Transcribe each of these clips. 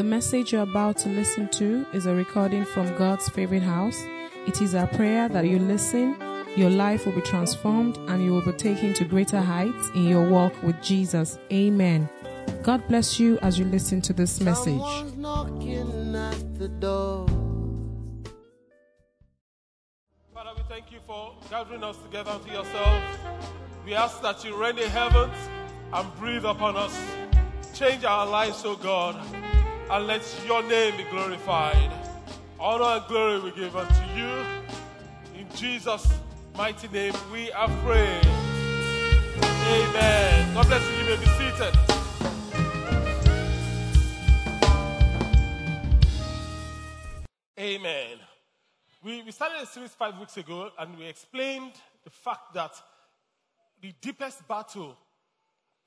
The message you're about to listen to is a recording from God's favorite house. It is our prayer that you listen, your life will be transformed, and you will be taken to greater heights in your walk with Jesus. Amen. God bless you as you listen to this message. Someone's knocking at the door. Father, we thank you for gathering us together unto yourself. We ask that you rend the heavens and breathe upon us. Change our lives, O God, and let your name be glorified. Honor and glory we give unto you. In Jesus' mighty name we are prayed. Amen. God bless you. You may be seated. Amen. We, we started a series five weeks ago and we explained the fact that the deepest battle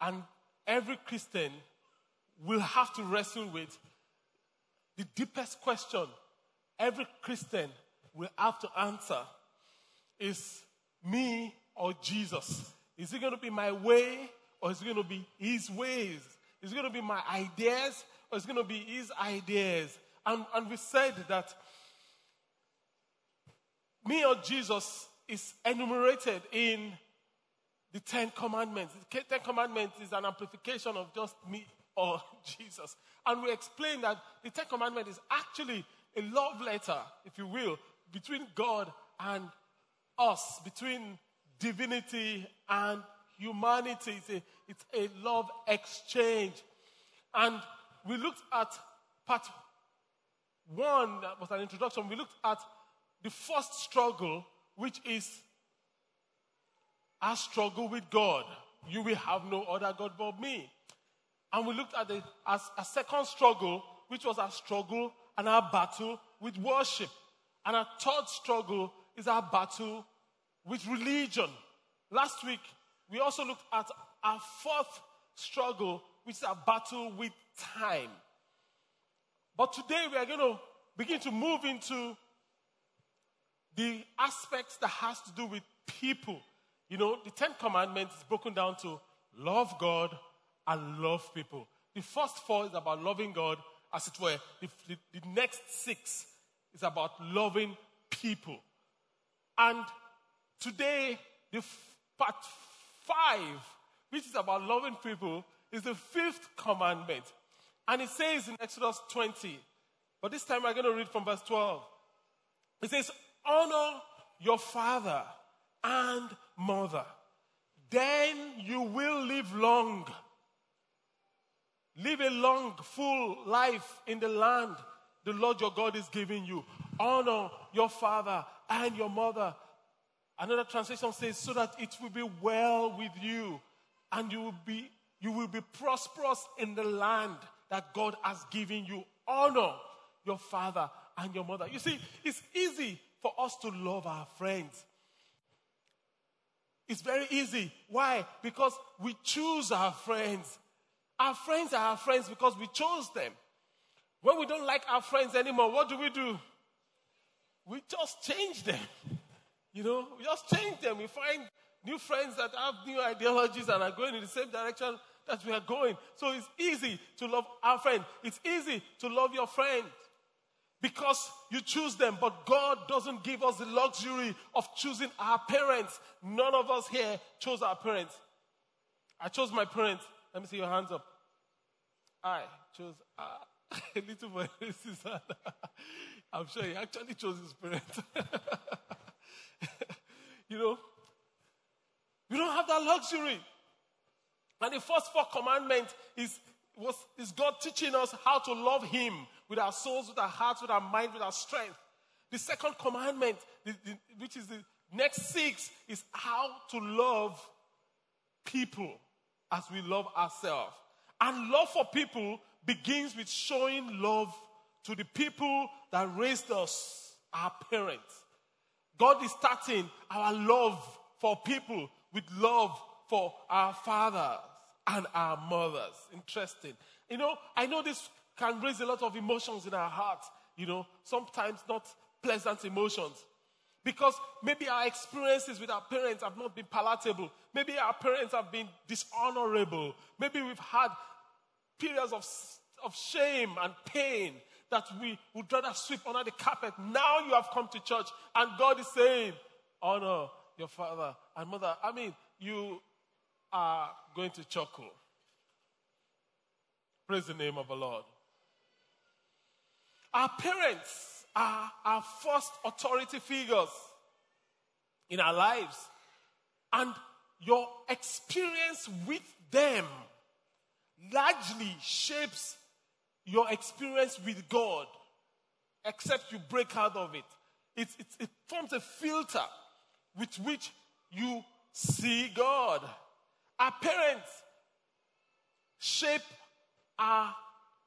and every Christian will have to wrestle with the deepest question every Christian will have to answer is me or Jesus? Is it going to be my way or is it going to be his ways? Is it going to be my ideas or is it going to be his ideas? And, and we said that me or Jesus is enumerated in the Ten Commandments. The Ten Commandments is an amplification of just me or oh, Jesus. And we explained that the Ten Commandments is actually a love letter, if you will, between God and us, between divinity and humanity. It's a, it's a love exchange. And we looked at part one, that was an introduction. We looked at the first struggle, which is our struggle with God. You will have no other God but me. And we looked at the as a second struggle, which was our struggle and our battle with worship. And our third struggle is our battle with religion. Last week, we also looked at our fourth struggle, which is our battle with time. But today we are going to begin to move into the aspects that has to do with people. You know, the Ten Commandments is broken down to love God and love people. The first four is about loving God, as it were. The, the, the next six is about loving people. And today, the f- part five, which is about loving people, is the fifth commandment. And it says in Exodus 20, but this time I'm going to read from verse 12. It says, Honor your father and mother. Then you will live long. Live a long, full life in the land the Lord your God is giving you. Honor your father and your mother. Another translation says, so that it will be well with you and you will be, you will be prosperous in the land that God has given you. Honor your father and your mother. You see, it's easy for us to love our friends. It's very easy. Why? Because we choose our friends. Our friends are our friends because we chose them. When we don't like our friends anymore, what do we do? We just change them. You know, we just change them. We find new friends that have new ideologies and are going in the same direction that we are going. So it's easy to love our friend. It's easy to love your friend because you choose them. But God doesn't give us the luxury of choosing our parents. None of us here chose our parents. I chose my parents. Let me see your hands up. I chose uh, a little boy. I'm sure he actually chose his parents. you know, we don't have that luxury. And the first four commandments is was is God teaching us how to love Him with our souls, with our hearts, with our mind, with our strength. The second commandment, the, the, which is the next six, is how to love people as we love ourselves. And love for people begins with showing love to the people that raised us, our parents. God is starting our love for people with love for our fathers and our mothers. Interesting. You know, I know this can raise a lot of emotions in our hearts, you know, sometimes not pleasant emotions. Because maybe our experiences with our parents have not been palatable. Maybe our parents have been dishonorable. Maybe we've had periods of, of shame and pain that we would rather sweep under the carpet. Now you have come to church and God is saying, honor your father and mother. I mean, you are going to chuckle. Praise the name of the Lord. Our parents are our first authority figures in our lives. And your experience with them largely shapes your experience with God, except you break out of it. It, it, it forms a filter with which you see God. Our parents shape our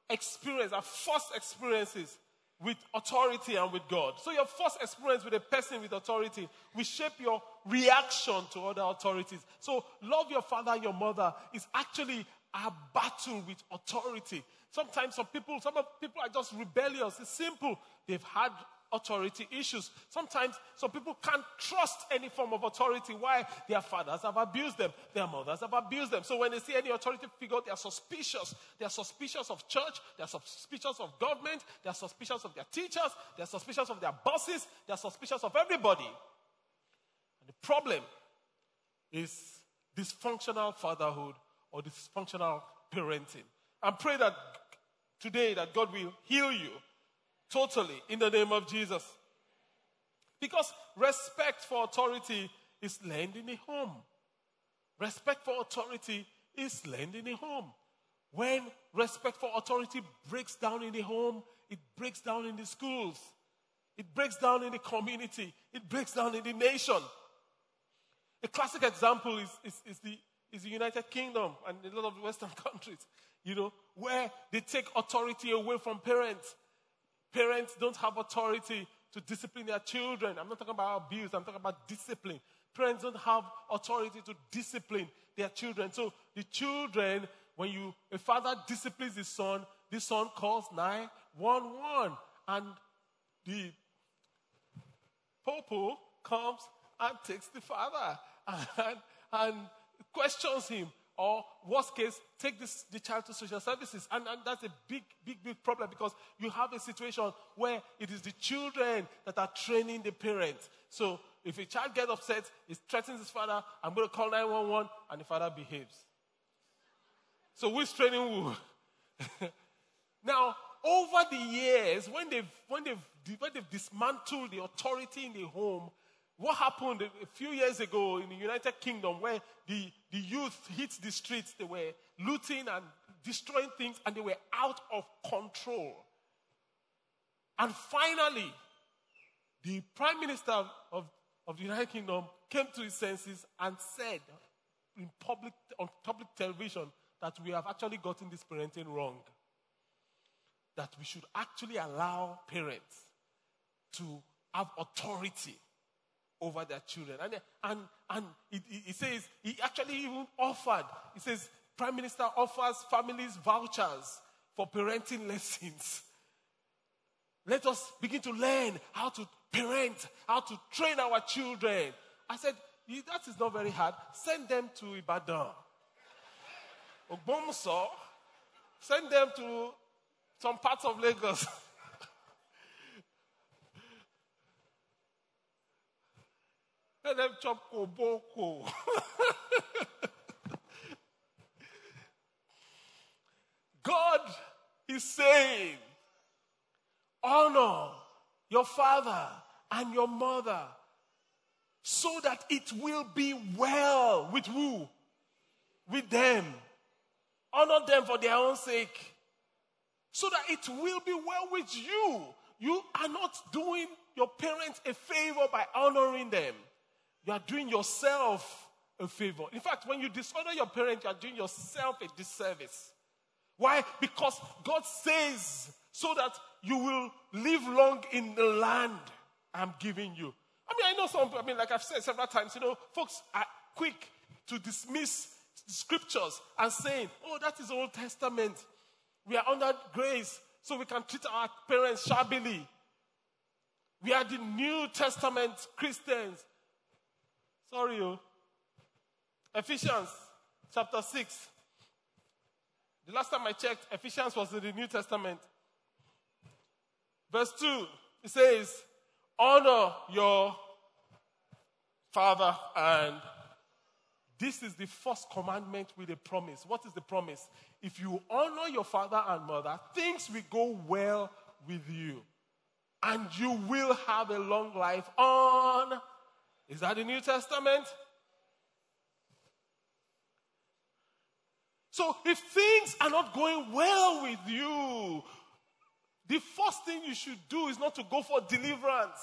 experience, our first experiences with authority and with God. So, your first experience with a person with authority will shape your reaction to other authorities. So, love your father, and your mother is actually a battle with authority. Sometimes some people, some people are just rebellious. It's simple. They've had authority issues. Sometimes some people can't trust any form of authority. Why? Their fathers have abused them, their mothers have abused them. So when they see any authority figure, they are suspicious. They are suspicious of church, they are suspicious of government, they are suspicious of their teachers, they are suspicious of their bosses, they are suspicious of everybody. And the problem is dysfunctional fatherhood or dysfunctional parenting. And pray that today that God will heal you Totally, in the name of Jesus. Because respect for authority is learned in the home. Respect for authority is learned in the home. When respect for authority breaks down in the home, it breaks down in the schools, it breaks down in the community, it breaks down in the nation. A classic example is, is, is the, is the United Kingdom and a lot of Western countries, you know, where they take authority away from parents Parents don't have authority to discipline their children. I'm not talking about abuse, I'm talking about discipline. Parents don't have authority to discipline their children. So the children, when you a father disciplines his son, the son calls 911 and the popo comes and takes the father and, and questions him or worst case, take this, the child to social services. And, and that's a big, big, big problem because you have a situation where it is the children that are training the parents. So if a child gets upset, he threatens his father, I'm going to call 911, and the father behaves. So who's training who? now, over the years, when they've, when, they've, when they've dismantled the authority in the home, what happened a few years ago in the United Kingdom where the, the youth hit the streets, they were looting and destroying things and they were out of control. And finally, the Prime Minister of, of the United Kingdom came to his senses and said in public, on public television that we have actually gotten this parenting wrong. That we should actually allow parents to have authority over their children. And, and, and it, it, says, he actually even offered, he says, Prime Minister offers families vouchers for parenting lessons. Let us begin to learn how to parent, how to train our children. I said, that is not very hard. Send them to Ibadan. Ogbomoso. Send them to some parts of Lagos. Let them chop koboko. God is saying, honor your father and your mother so that it will be well with who? With them. Honor them for their own sake. So that it will be well with you. You are not doing your parents a favor by honoring them you are doing yourself a favor. In fact, when you dishonor your parents, you are doing yourself a disservice. Why? Because God says so that you will live long in the land I'm giving you. I mean, I know some, I mean, like I've said several times, you know, folks are quick to dismiss scriptures and saying, oh, that is Old Testament. We are under grace, so we can treat our parents shabbily. We are the New Testament Christians. Sorry, you. Oh. Ephesians chapter 6, The last time I checked, Ephesians was in the New Testament. Verse 2, it says, Honor your father and this is the first commandment with a promise. What is the promise? If you honor your father and mother, things will go well with you. And you will have a long life on. Is that the New Testament? So if things are not going well with you, the first thing you should do is not to go for deliverance.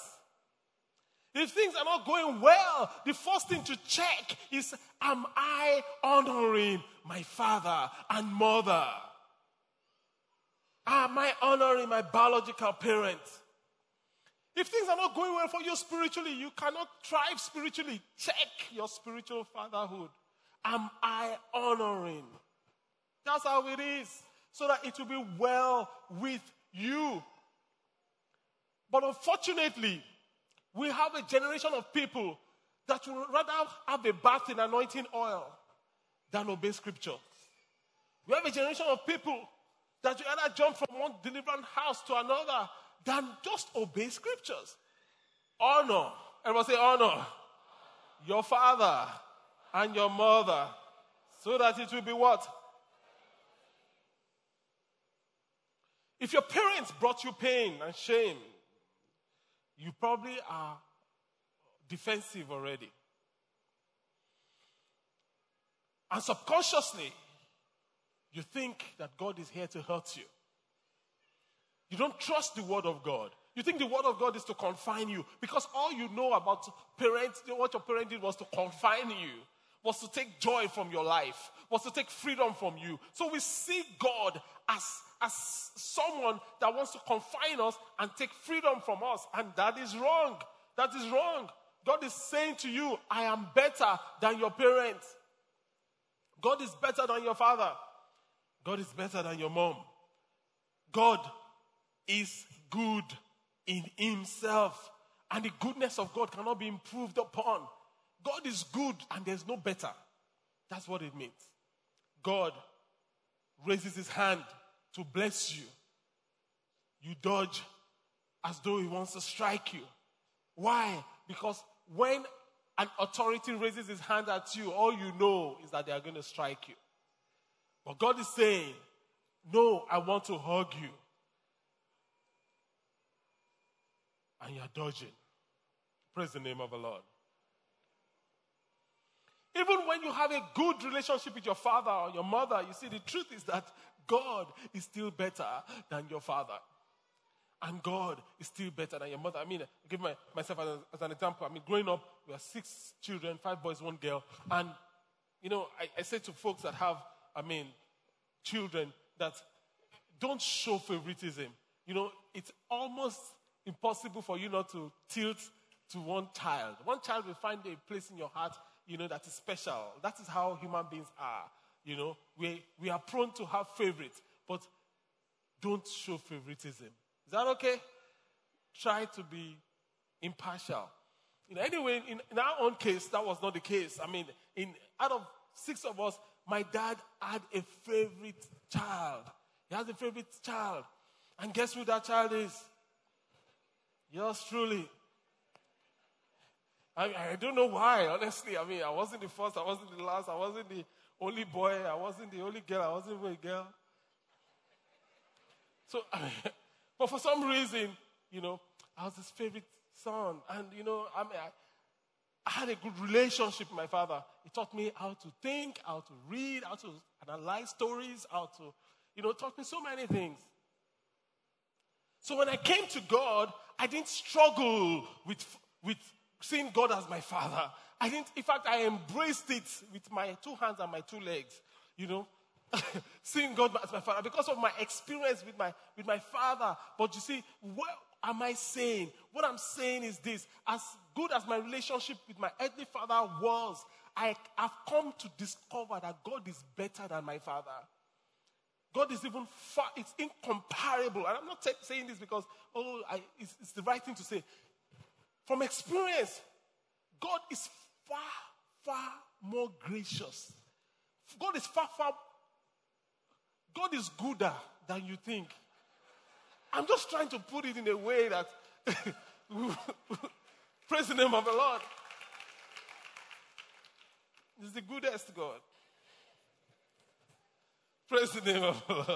If things are not going well, the first thing to check is Am I honoring my father and mother? Am I honoring my biological parents? If things are not going well for you spiritually, you cannot thrive spiritually. Check your spiritual fatherhood. Am I honoring? That's how it is. So that it will be well with you. But unfortunately, we have a generation of people that would rather have a bath in anointing oil than obey scripture. We have a generation of people that would rather jump from one deliverance house to another than just obey scriptures. Honor. Everybody say honor. Your father and your mother. So that it will be what? If your parents brought you pain and shame, you probably are defensive already. And subconsciously, you think that God is here to hurt you. You don't trust the word of God. You think the word of God is to confine you because all you know about parents, what your parent did was to confine you, was to take joy from your life, was to take freedom from you. So we see God as as someone that wants to confine us and take freedom from us. And that is wrong. That is wrong. God is saying to you, I am better than your parents. God is better than your father. God is better than your mom. God is good in himself. And the goodness of God cannot be improved upon. God is good and there's no better. That's what it means. God raises his hand to bless you. You dodge as though he wants to strike you. Why? Because when an authority raises his hand at you, all you know is that they are going to strike you. But God is saying, No, I want to hug you. And you're dodging. Praise the name of the Lord. Even when you have a good relationship with your father or your mother, you see, the truth is that God is still better than your father. And God is still better than your mother. I mean, I give my, myself as, as, an example. I mean, growing up, we are six children, five boys, one girl. And, you know, I, I say to folks that have, I mean, children that don't show favoritism. You know, it's almost impossible for you not to tilt to one child. One child will find a place in your heart, you know, that is special. That is how human beings are. You know, we, we are prone to have favorites, but don't show favoritism. Is that okay? Try to be impartial. You know, anyway, in, in our own case, that was not the case. I mean, in out of six of us, my dad had a favorite child. He has a favorite child. And guess who that child is? Yours truly. I, mean, I don't know why, honestly. I mean, I wasn't the first, I wasn't the last, I wasn't the only boy. I wasn't the only girl. I wasn't even a girl. So, but for some reason, you know, I was his favorite son. And, you know, I, mean, I, I had a good relationship with my father. He taught me how to think, how to read, how to analyze stories, how to, you know, taught me so many things. So when I came to God, I didn't struggle with, with seeing God as my father. I didn't, in fact, I embraced it with my two hands and my two legs, you know, seeing God as my father because of my experience with my, with my father. But you see, what am I saying? What I'm saying is this as good as my relationship with my earthly father was, I have come to discover that God is better than my father. God is even far, it's incomparable. And I'm not t- saying this because, oh, I, it's, it's the right thing to say. From experience, God is far, far more gracious. God is far, far, God is gooder than you think. I'm just trying to put it in a way that praise the name of the Lord. He's the goodest God. Praise the name of the Lord.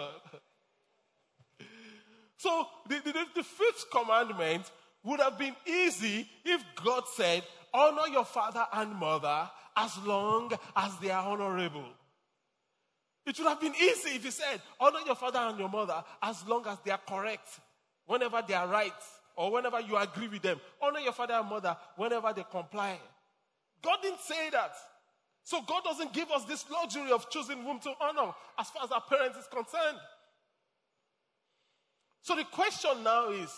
So the, the, the fifth commandment would have been easy if God said, honor your father and mother as long as they are honorable. It would have been easy if he said, honor your father and your mother as long as they are correct, whenever they are right, or whenever you agree with them. Honor your father and mother whenever they comply. God didn't say that. So God doesn't give us this luxury of choosing whom to honor as far as our parents is concerned. So the question now is,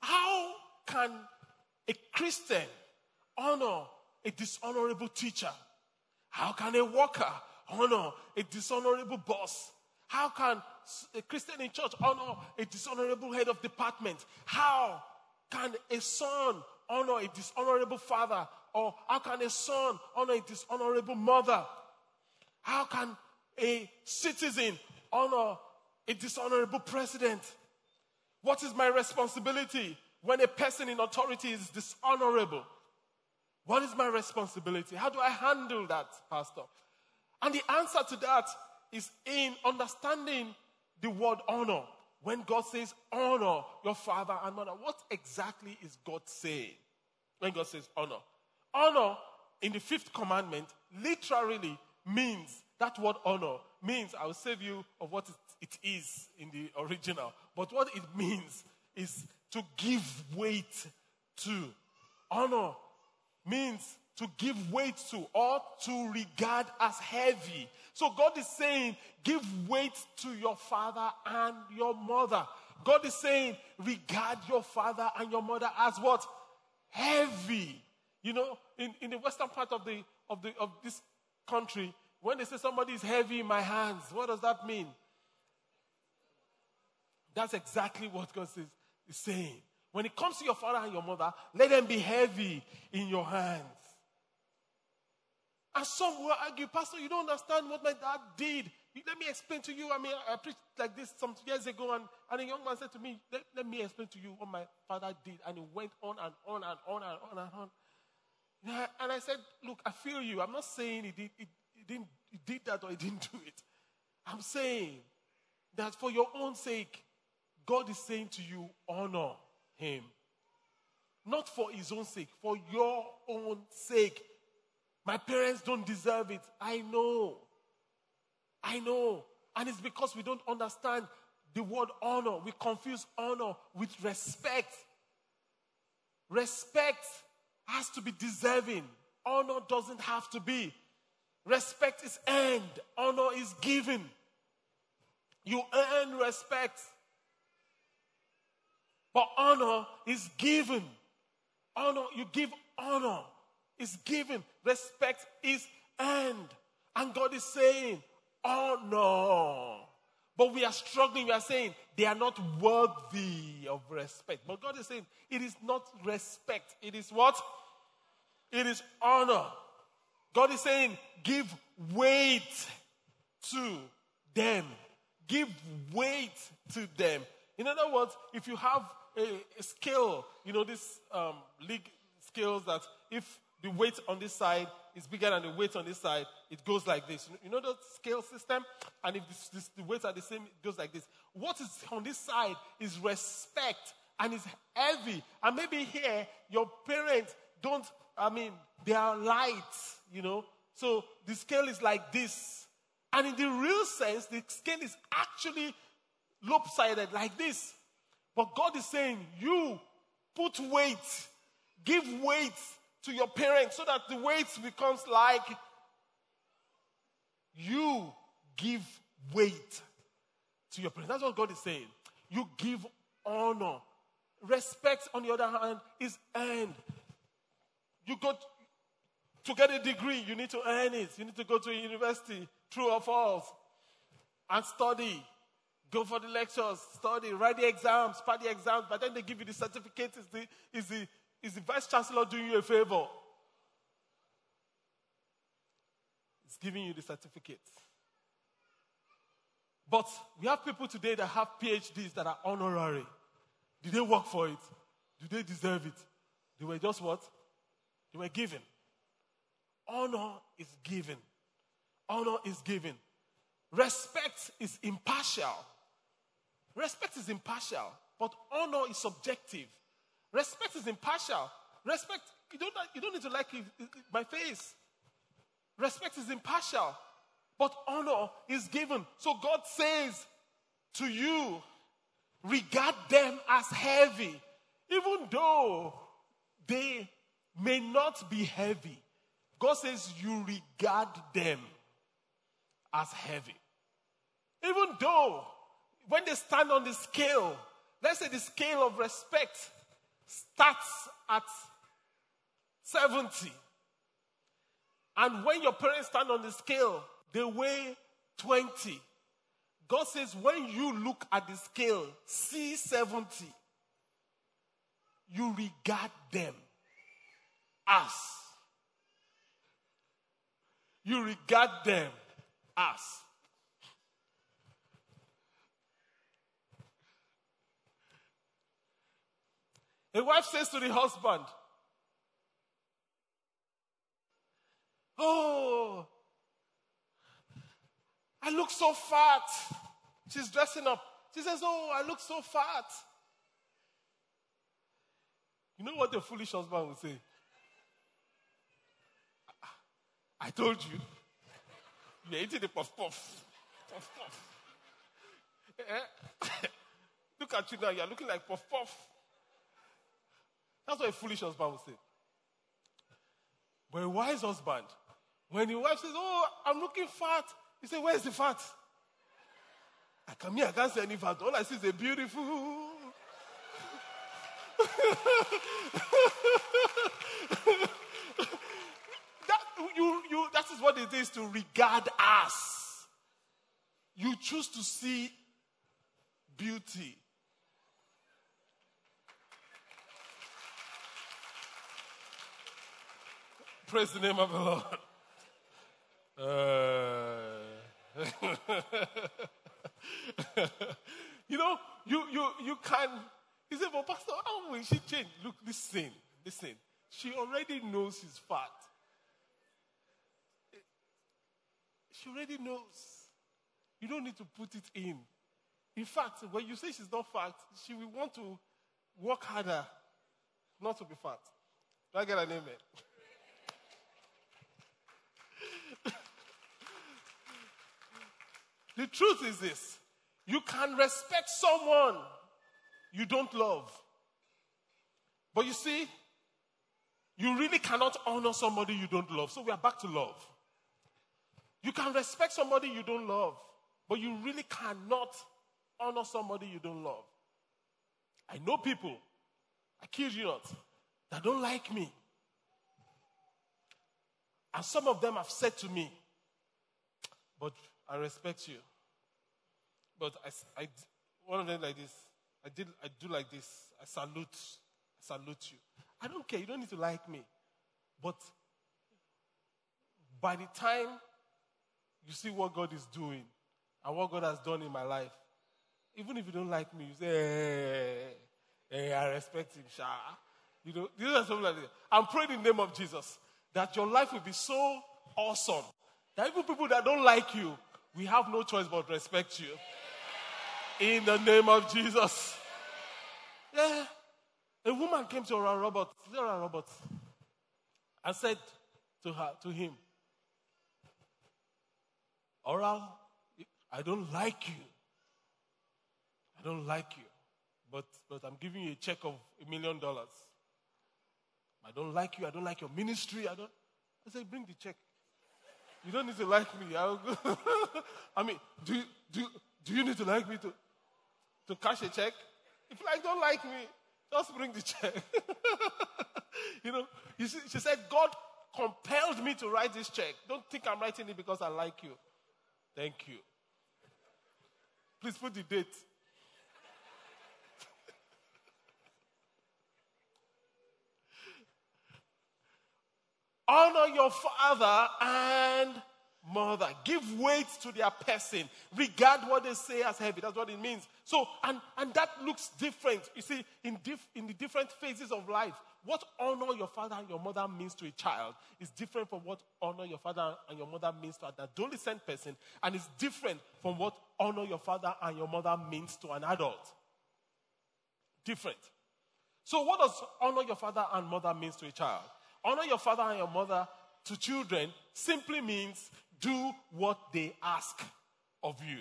how can a Christian honor a dishonorable teacher? How can a worker honor a dishonorable boss? How can a Christian in church honor a dishonorable head of department? How can a son honor a dishonorable father? Or how can a son honor a dishonorable mother? How can a citizen honor a dishonorable president? What is my responsibility when a person in authority is dishonorable? What is my responsibility? How do I handle that, Pastor? And the answer to that is in understanding the word honor. When God says honor your father and mother, what exactly is God saying when God says honor? Honor in the fifth commandment literally means that word honor means I will save you of what it is in the original. But what it means is to give weight to. Honor means to give weight to or to regard as heavy. So God is saying, give weight to your father and your mother. God is saying, regard your father and your mother as what? Heavy. You know, in, in the western part of the of the of this country, when they say somebody is heavy in my hands, what does that mean? That's exactly what God says, is saying. When it comes to your father and your mother, let them be heavy in your hands. And some will argue, Pastor, you don't understand what my dad did. Let me explain to you. I mean, I preached like this some years ago, and, and a young man said to me, let, let me explain to you what my father did. And he went on and on and on and on and on. And I said, Look, I feel you. I'm not saying he, did, he, he didn't, did that or he didn't do it. I'm saying that for your own sake, God is saying to you, honor him. Not for his own sake, for your own sake. My parents don't deserve it. I know. I know. And it's because we don't understand the word honor. We confuse honor with respect. Respect has to be deserving. Honor doesn't have to be. Respect is earned, honor is given. You earn respect. But honor is given. Honor, you give honor is given, respect is earned. And God is saying, honor. But we are struggling. We are saying they are not worthy of respect. But God is saying it is not respect. It is what? It is honor. God is saying give weight to them. Give weight to them. In other words, if you have a, a scale, you know, this um, league scales that if the weight on this side is bigger than the weight on this side, it goes like this. You know the scale system? And if this, this, the weights are the same, it goes like this. What is on this side is respect and it's heavy. And maybe here, your parents don't, I mean, they are light, you know. So the scale is like this. And in the real sense, the scale is actually lopsided like this. But God is saying, you put weight, give weight to your parents so that the weight becomes like you give weight to your parents. That's what God is saying. You give honor. Respect, on the other hand, is earned. You go to get a degree, you need to earn it. You need to go to a university, true or false, and study. Go for the lectures, study, write the exams, pass the exams, but then they give you the certificate. Is the, is the, is the vice chancellor doing you a favor? It's giving you the certificate. But we have people today that have PhDs that are honorary. Did they work for it? Do they deserve it? They were just what? They were given. Honor is given. Honor is given. Respect is impartial. Respect is impartial, but honor is subjective. Respect is impartial. Respect, you don't, you don't need to like my face. Respect is impartial, but honor is given. So God says to you, regard them as heavy, even though they may not be heavy. God says you regard them as heavy. Even though when they stand on the scale, let's say the scale of respect starts at 70. And when your parents stand on the scale, they weigh 20. God says, when you look at the scale, see 70, you regard them as. You regard them as. A wife says to the husband, Oh, I look so fat. She's dressing up. She says, Oh, I look so fat. You know what the foolish husband would say? I told you. You're eating the puff puff. Puff puff. Eh? Look at you now. You're looking like puff puff. That's what a foolish husband would say. But a wise husband, when your wife says, Oh, I'm looking fat, he says, Where's the fat? I come here, I can't see any fat. All I see is a beautiful. that, you, you, that is what it is to regard us. You choose to see beauty. Praise the name of the Lord. Uh, you know, you, you, you can. He said, But Pastor, how will she change? Look, listen, listen. She already knows she's fat. She already knows. You don't need to put it in. In fact, when you say she's not fat, she will want to work harder not to be fat. Do I get an amen? The truth is this you can respect someone you don't love. But you see, you really cannot honor somebody you don't love. So we are back to love. You can respect somebody you don't love, but you really cannot honor somebody you don't love. I know people, I kid you not, that don't like me. And some of them have said to me, but I respect you. But I, I, one of them like this. I did, I do like this. I salute, I salute you. I don't care. You don't need to like me. But by the time you see what God is doing and what God has done in my life, even if you don't like me, you say, hey, hey, I respect him, Sha. You know, these are something like that. I'm praying in the name of Jesus that your life will be so awesome that even people that don't like you, we have no choice but respect you. In the name of Jesus. Yeah. A woman came to Oral Roberts, Oral Roberts, and said to her, to him, Oral, I don't like you. I don't like you. But, but I'm giving you a check of a million dollars. I don't like you. I don't like your ministry. I don't. I said, bring the check. You don't need to like me. I mean, do you, do, do you need to like me to, to cash a check? If you like, don't like me, just bring the check. you know, you see, she said, God compelled me to write this check. Don't think I'm writing it because I like you. Thank you. Please put the date. Honor your father and mother. Give weight to their person. Regard what they say as heavy. That's what it means. So, and, and that looks different. You see, in, diff, in the different phases of life, what honor your father and your mother means to a child is different from what honor your father and your mother means to an adolescent person, and it's different from what honor your father and your mother means to an adult. Different. So, what does honor your father and mother means to a child? Honor your father and your mother to children simply means do what they ask of you.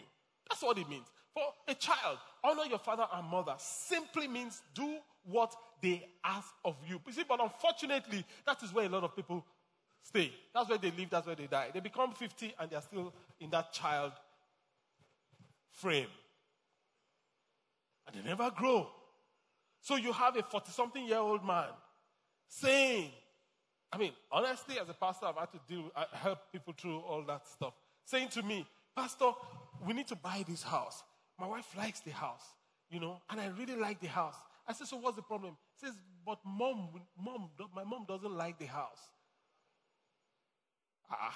That's what it means. For a child, honor your father and mother simply means do what they ask of you. You see, but unfortunately, that is where a lot of people stay. That's where they live, that's where they die. They become 50 and they're still in that child frame. And they never grow. So you have a 40 something year old man saying, I mean, honestly, as a pastor, I've had to deal, I help people through all that stuff. Saying to me, Pastor, we need to buy this house. My wife likes the house, you know, and I really like the house. I said, So what's the problem? He says, But mom, mom, my mom doesn't like the house. Ah.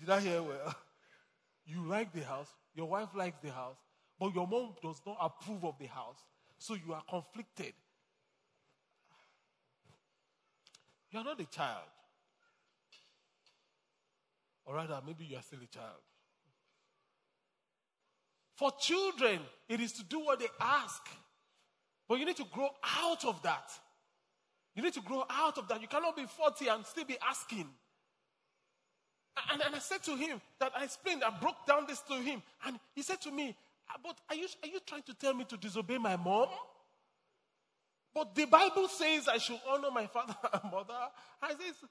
Did I hear well? You like the house, your wife likes the house, but your mom does not approve of the house. So you are conflicted. You are not a child. Or rather, maybe you are still a child. For children, it is to do what they ask. But you need to grow out of that. You need to grow out of that. You cannot be 40 and still be asking. And, and I said to him that I explained, I broke down this to him. And he said to me, ah, But are you, are you trying to tell me to disobey my mom? But the Bible says I should honor my father and mother. I said,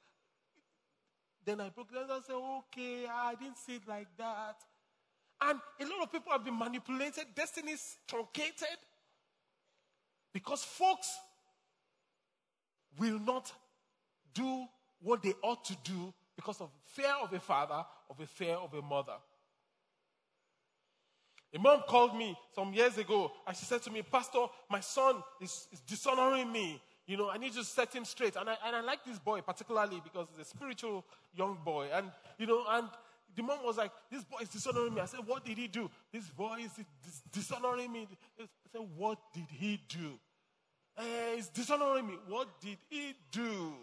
then I broke down and said, okay, I didn't see it like that. And a lot of people have been manipulated, destinies truncated. Because folks will not do what they ought to do because of fear of a father, of a fear of a mother. A mom called me some years ago and she said to me, Pastor, my son is, is dishonoring me. You know, I need to set him straight. And I, and I like this boy particularly because he's a spiritual young boy. And, you know, and the mom was like, This boy is dishonoring me. I said, What did he do? This boy is dishonoring me. I said, What did he do? Uh, he's dishonoring me. What did he do?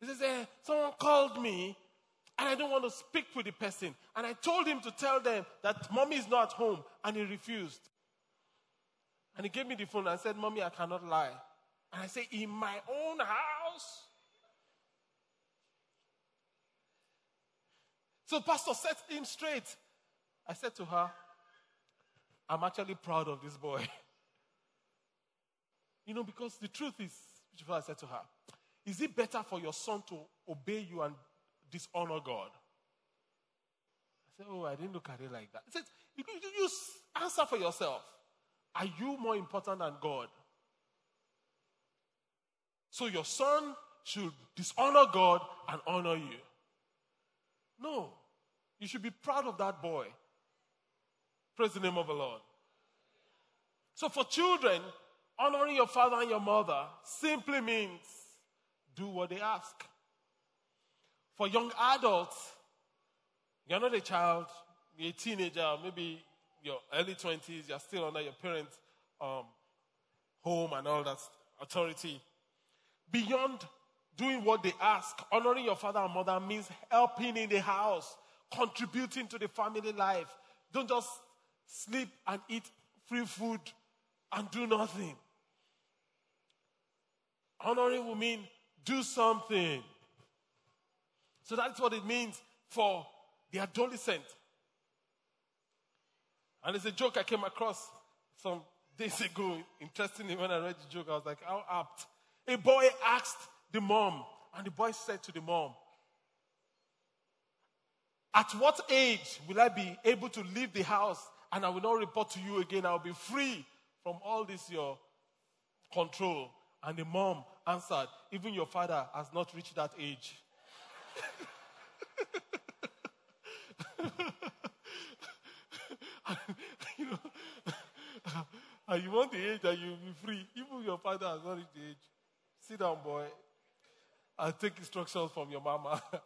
He says, uh, Someone called me and I don't want to speak with the person. And I told him to tell them that mommy is not home, and he refused. And he gave me the phone and said, Mommy, I cannot lie. And I said, In my own house? So, Pastor set him straight. I said to her, I'm actually proud of this boy. you know, because the truth is, which I said to her, is it better for your son to obey you and dishonor God? I said, Oh, I didn't look at it like that. He said, you, you, you answer for yourself. Are you more important than God? So your son should dishonor God and honor you. No. You should be proud of that boy. Praise the name of the Lord. So for children, honoring your father and your mother simply means do what they ask. For young adults, you're not a child, you're a teenager, maybe your early 20s, you're still under your parents' um, home and all that authority. Beyond doing what they ask, honoring your father and mother means helping in the house, contributing to the family life. Don't just sleep and eat free food and do nothing. Honoring will mean do something. So that's what it means for the adolescent. And it's a joke I came across some days ago. Interestingly, when I read the joke, I was like, how apt. A boy asked the mom, and the boy said to the mom, At what age will I be able to leave the house and I will not report to you again? I'll be free from all this your control. And the mom answered, Even your father has not reached that age. you know, and you want the age that you'll be free. Even your father has not reached the age. Sit down, boy. I'll take instructions from your mama.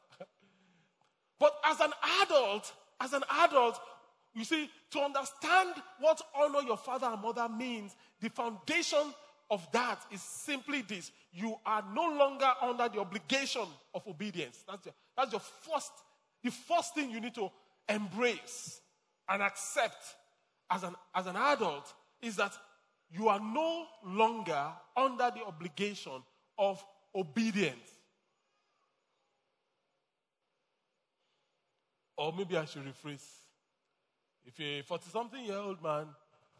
But as an adult, as an adult, you see, to understand what honor your father and mother means, the foundation of that is simply this. You are no longer under the obligation of obedience. That's your, that's your first, the first thing you need to embrace and accept as an, as an adult is that you are no longer under the obligation of obedience. Or maybe I should rephrase. If you're a 40 something year old man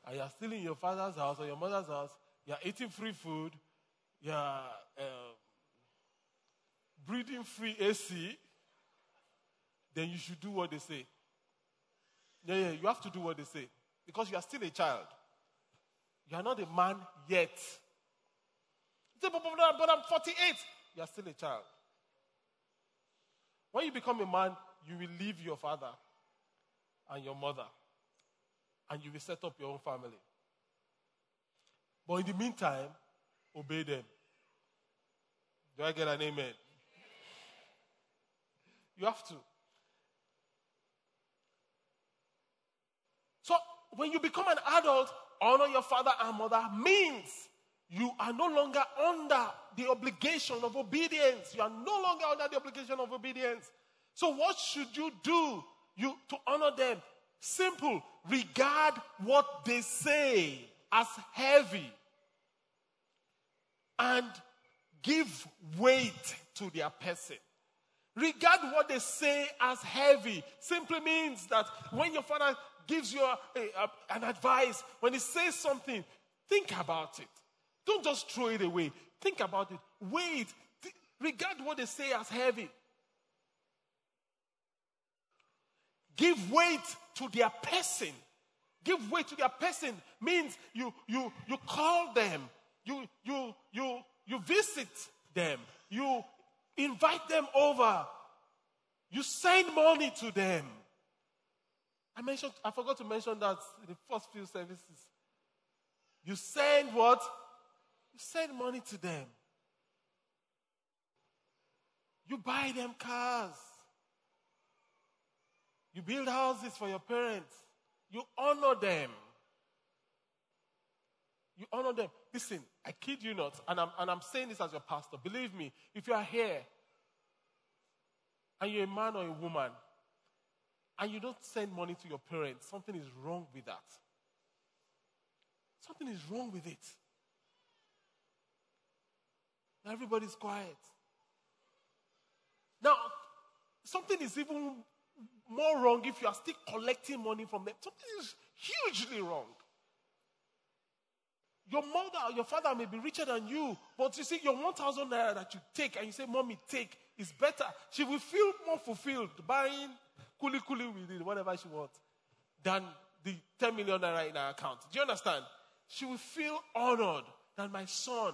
and you're still in your father's house or your mother's house, you're eating free food, you're uh, breathing free AC, then you should do what they say. Yeah, yeah, you have to do what they say because you are still a child. You are not a man yet. But I'm 48. You are still a child. When you become a man, you will leave your father and your mother and you will set up your own family. But in the meantime, obey them. Do I get an amen? You have to. So, when you become an adult, honor your father and mother means you are no longer under the obligation of obedience. You are no longer under the obligation of obedience. So, what should you do you, to honor them? Simple. Regard what they say as heavy and give weight to their person. Regard what they say as heavy simply means that when your father gives you a, a, an advice, when he says something, think about it. Don't just throw it away. Think about it. Wait. Th- regard what they say as heavy. Give weight to their person. Give weight to their person means you you you call them, you you you you visit them, you invite them over, you send money to them. I mentioned, I forgot to mention that in the first few services. You send what? You send money to them. You buy them cars. You build houses for your parents. You honor them. You honor them. Listen, I kid you not, and I'm, and I'm saying this as your pastor. Believe me, if you are here and you're a man or a woman and you don't send money to your parents, something is wrong with that. Something is wrong with it. Everybody's quiet. Now, something is even more wrong if you are still collecting money from them. Something is hugely wrong. Your mother or your father may be richer than you, but you see, your 1,000 naira that you take and you say, Mommy, take, is better. She will feel more fulfilled buying kuli kuli with it, whatever she wants, than the 10 million naira in her account. Do you understand? She will feel honored that my son,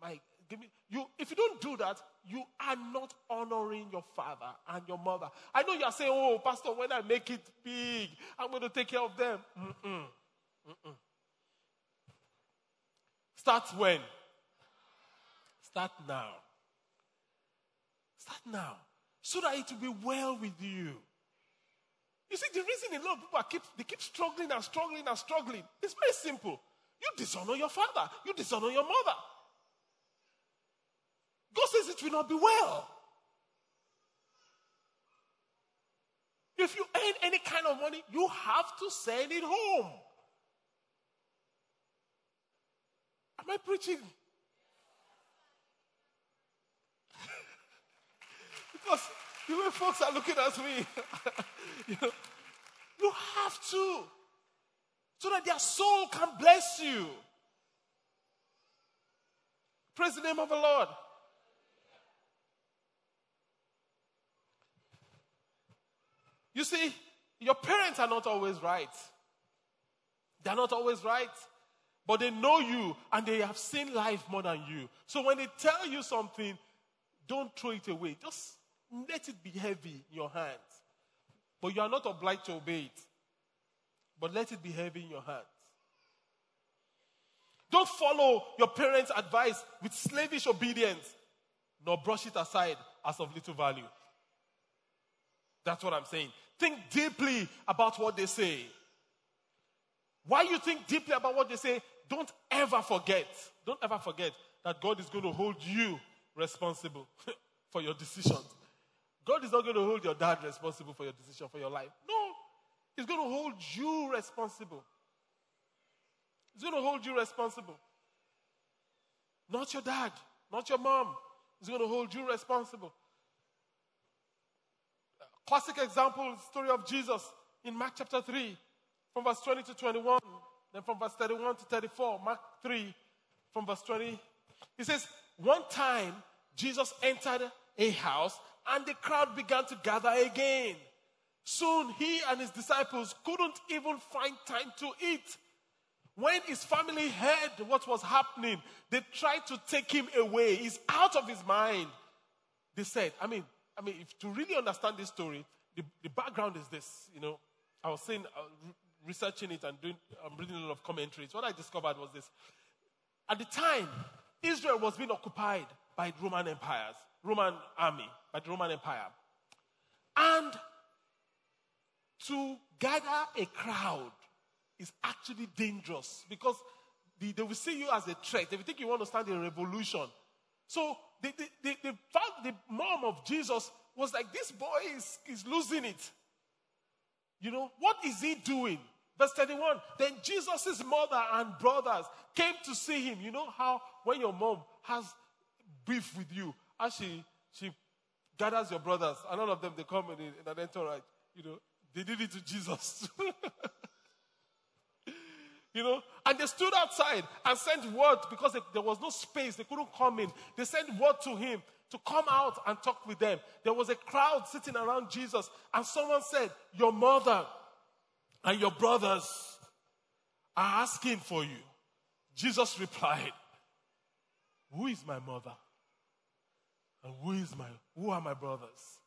my, give me, you, if you don't do that, you are not honoring your father and your mother. I know you are saying, oh, Pastor, when I make it big, I'm going to take care of them. Mm-mm. Mm-mm. Start when? Start now. Start now. So that it will be well with you. You see, the reason a lot of people keep, they keep struggling and struggling and struggling, it's very simple. You dishonor your father. You dishonor your mother. God says it will not be well. If you earn any kind of money, you have to send it home. Am I preaching? because the way folks are looking at me, you, know, you have to, so that their soul can bless you. Praise the name of the Lord. You see, your parents are not always right. They're not always right. But they know you and they have seen life more than you. So when they tell you something, don't throw it away. Just let it be heavy in your hands. But you are not obliged to obey it. But let it be heavy in your hands. Don't follow your parents' advice with slavish obedience, nor brush it aside as of little value. That's what I'm saying. Think deeply about what they say. Why you think deeply about what they say, don't ever forget, don't ever forget that God is going to hold you responsible for your decisions. God is not going to hold your dad responsible for your decision for your life. No, He's going to hold you responsible. He's going to hold you responsible. Not your dad, not your mom. He's going to hold you responsible. Classic example, story of Jesus in Mark chapter 3, from verse 20 to 21, then from verse 31 to 34. Mark 3, from verse 20. He says, One time Jesus entered a house and the crowd began to gather again. Soon he and his disciples couldn't even find time to eat. When his family heard what was happening, they tried to take him away. He's out of his mind. They said, I mean, I mean, if to really understand this story, the, the background is this. You know, I was saying, uh, researching it and doing, I'm reading a lot of commentaries. What I discovered was this: at the time, Israel was being occupied by Roman empires, Roman army, by the Roman Empire, and to gather a crowd is actually dangerous because the, they will see you as a threat. They will think you want to start a revolution. So the, the, the mom of Jesus was like, this boy is, is losing it. You know, what is he doing? Verse 31 Then Jesus' mother and brothers came to see him. You know how when your mom has beef with you, as she, she gathers your brothers, and all of them they come in, in an entourage, you know, they did it to Jesus. You know, and they stood outside and sent word because there was no space, they couldn't come in. They sent word to him to come out and talk with them. There was a crowd sitting around Jesus, and someone said, Your mother and your brothers are asking for you. Jesus replied, Who is my mother? And who is my who are my brothers?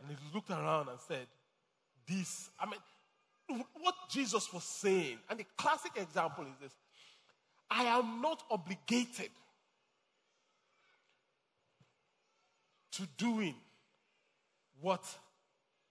And he looked around and said, This, I mean, what Jesus was saying, and the classic example is this I am not obligated to doing what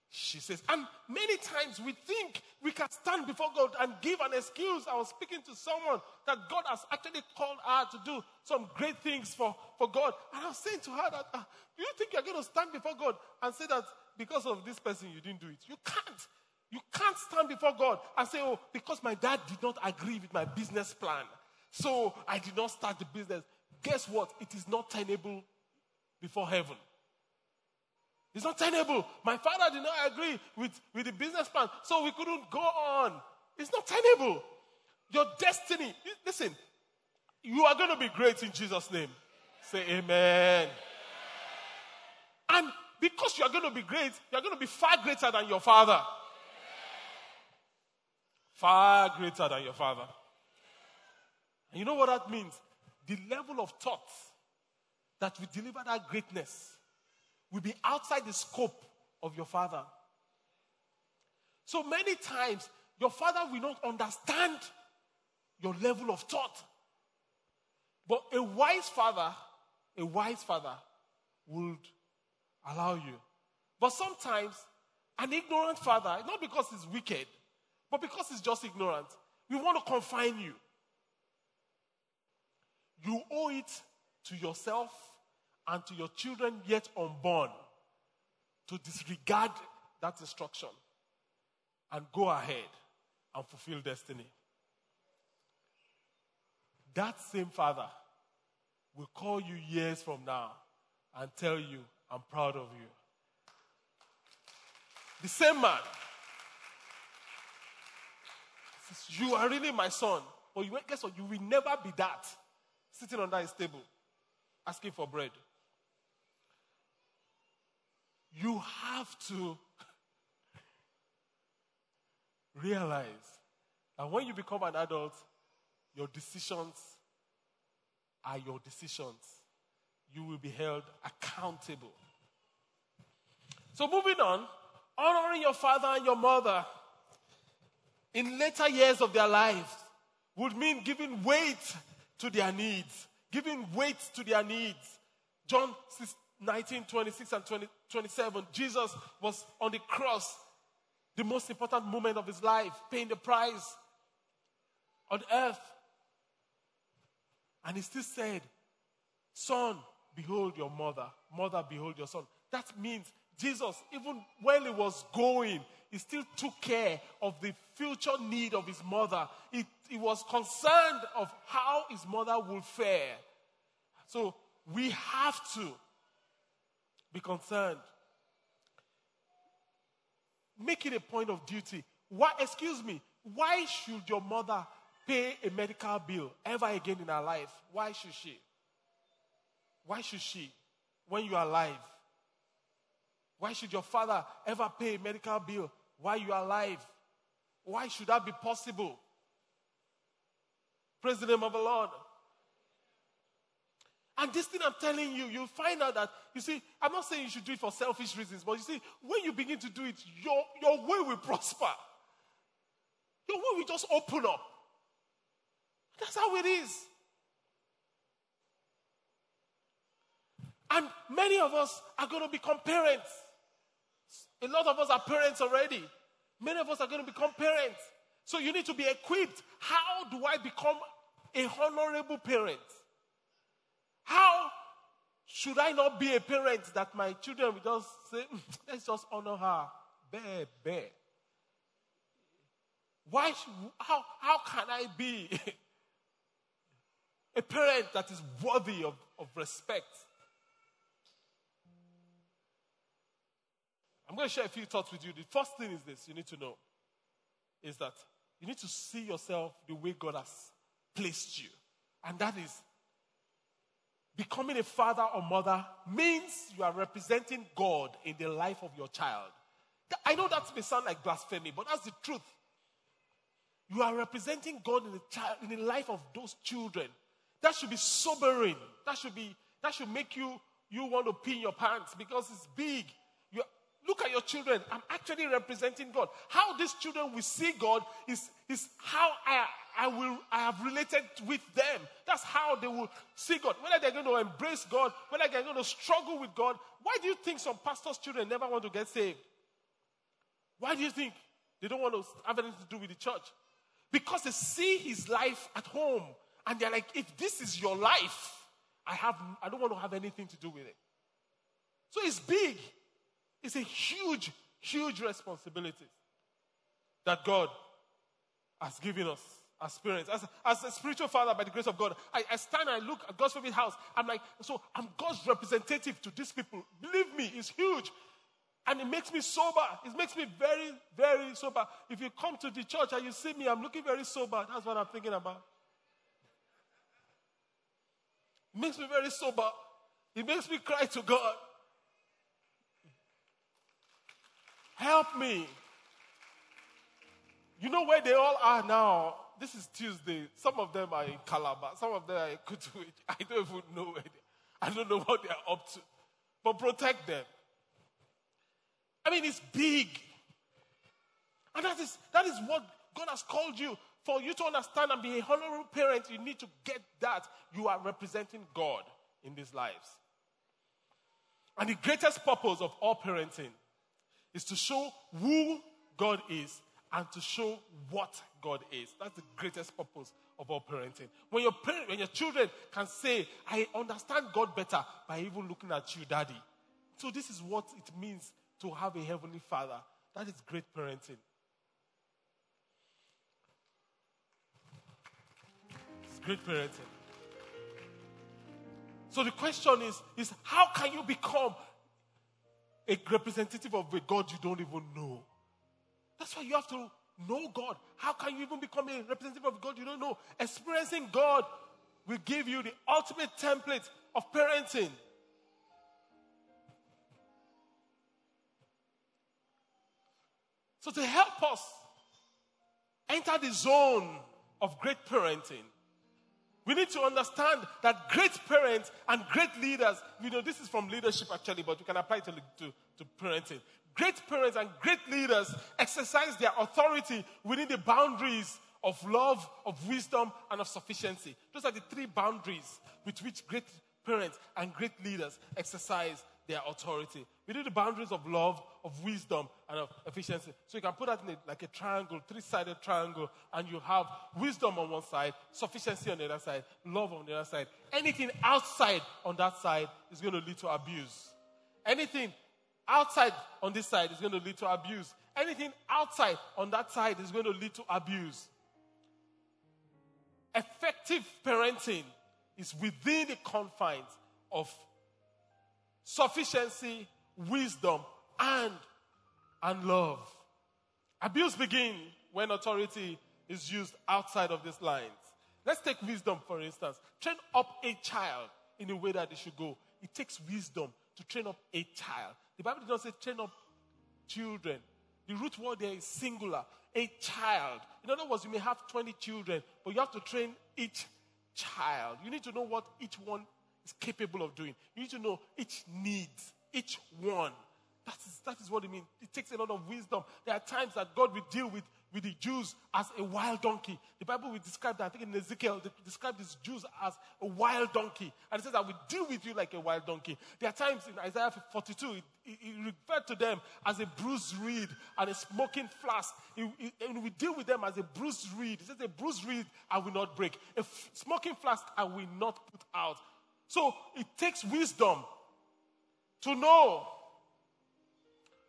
she says. And many times we think we can stand before God and give an excuse. I was speaking to someone that God has actually called her to do some great things for, for God. And I was saying to her that, uh, do you think you're going to stand before God and say that because of this person you didn't do it? You can't. You can't stand before God and say, oh, because my dad did not agree with my business plan, so I did not start the business. Guess what? It is not tenable before heaven. It's not tenable. My father did not agree with, with the business plan, so we couldn't go on. It's not tenable. Your destiny, listen, you are going to be great in Jesus' name. Say amen. And because you are going to be great, you are going to be far greater than your father. Far greater than your father. And you know what that means? The level of thought that will deliver that greatness will be outside the scope of your father. So many times, your father will not understand your level of thought. But a wise father, a wise father would allow you. But sometimes, an ignorant father, not because he's wicked, but because he's just ignorant, we want to confine you. You owe it to yourself and to your children yet unborn to disregard that instruction and go ahead and fulfill destiny. That same father will call you years from now and tell you, I'm proud of you. The same man you are really my son. But you, guess what? You will never be that. Sitting under his table, asking for bread. You have to realize that when you become an adult, your decisions are your decisions. You will be held accountable. So, moving on, honoring your father and your mother in later years of their lives would mean giving weight to their needs, giving weight to their needs. John 19, 26, and 20, 27, Jesus was on the cross, the most important moment of his life, paying the price on earth. And he still said, Son, behold your mother. Mother, behold your son. That means Jesus, even when he was going, he still took care of the future need of his mother. He, he was concerned of how his mother would fare. So we have to be concerned. Make it a point of duty. Why, excuse me, why should your mother pay a medical bill ever again in her life? Why should she? Why should she when you are alive? Why should your father ever pay a medical bill while you are alive? Why should that be possible? Praise the name of the Lord. And this thing I'm telling you, you'll find out that, you see, I'm not saying you should do it for selfish reasons, but you see, when you begin to do it, your, your way will prosper. Your way will just open up. That's how it is. And many of us are going to become parents. A lot of us are parents already. Many of us are going to become parents. So you need to be equipped. How do I become a honorable parent? How should I not be a parent that my children will just say, "Mm, let's just honor her? Bear, bear. Why, how, how can I be a parent that is worthy of, of respect? I'm going to share a few thoughts with you. The first thing is this you need to know is that you need to see yourself the way God has placed you. And that is becoming a father or mother means you are representing God in the life of your child. I know that may sound like blasphemy, but that's the truth. You are representing God in the child in the life of those children. That should be sobering. That should be that should make you you want to pee in your pants because it's big. Look at your children. I'm actually representing God. How these children will see God is, is how I I will I have related with them. That's how they will see God. Whether they're going to embrace God, whether they're going to struggle with God. Why do you think some pastors' children never want to get saved? Why do you think they don't want to have anything to do with the church? Because they see his life at home and they're like, if this is your life, I have I don't want to have anything to do with it. So it's big. It's a huge, huge responsibility that God has given us as parents. As, as a spiritual father, by the grace of God, I, I stand and I look at God's favorite house. I'm like, so I'm God's representative to these people. Believe me, it's huge. And it makes me sober. It makes me very, very sober. If you come to the church and you see me, I'm looking very sober. That's what I'm thinking about. It makes me very sober. It makes me cry to God. Help me. You know where they all are now? This is Tuesday. Some of them are in Calabar. Some of them are in Kutu. I don't even know where they I don't know what they're up to. But protect them. I mean, it's big. And that is, that is what God has called you. For you to understand and be a honorable parent, you need to get that. You are representing God in these lives. And the greatest purpose of all parenting is to show who God is and to show what God is. That's the greatest purpose of all parenting. When your parent, when your children can say, I understand God better by even looking at you, daddy. So this is what it means to have a heavenly father. That is great parenting. It's great parenting. So the question is, is how can you become a representative of a God you don't even know? That's why you have to know God. How can you even become a representative of God you don't know? Experiencing God will give you the ultimate template of parenting. So, to help us enter the zone of great parenting, we need to understand that great parents and great leaders, you know, this is from leadership actually, but you can apply it to, to, to parenting. Great parents and great leaders exercise their authority within the boundaries of love, of wisdom, and of sufficiency. Those are the three boundaries with which great parents and great leaders exercise their authority. Within the boundaries of love, of wisdom, and of efficiency. So you can put that in a, like a triangle, three sided triangle, and you have wisdom on one side, sufficiency on the other side, love on the other side. Anything outside on that side is going to lead to abuse. Anything outside on this side is going to lead to abuse. Anything outside on that side is going to lead to abuse. Effective parenting is within the confines of sufficiency, wisdom, and, and love. Abuse begins when authority is used outside of these lines. Let's take wisdom, for instance. Train up a child in the way that they should go. It takes wisdom to train up a child. The Bible does not say train up children. The root word there is singular. A child. In other words, you may have 20 children, but you have to train each child. You need to know what each one is capable of doing. You need to know each needs, each one. That is, that is what it means. It takes a lot of wisdom. There are times that God will deal with, with the Jews as a wild donkey. The Bible will describe that. I think in Ezekiel, they describe these Jews as a wild donkey. And it says, I will deal with you like a wild donkey. There are times in Isaiah 42, it, it, it referred to them as a bruised reed and a smoking flask. And we deal with them as a bruised reed. It says, A bruised reed I will not break, a f- smoking flask I will not put out. So it takes wisdom to know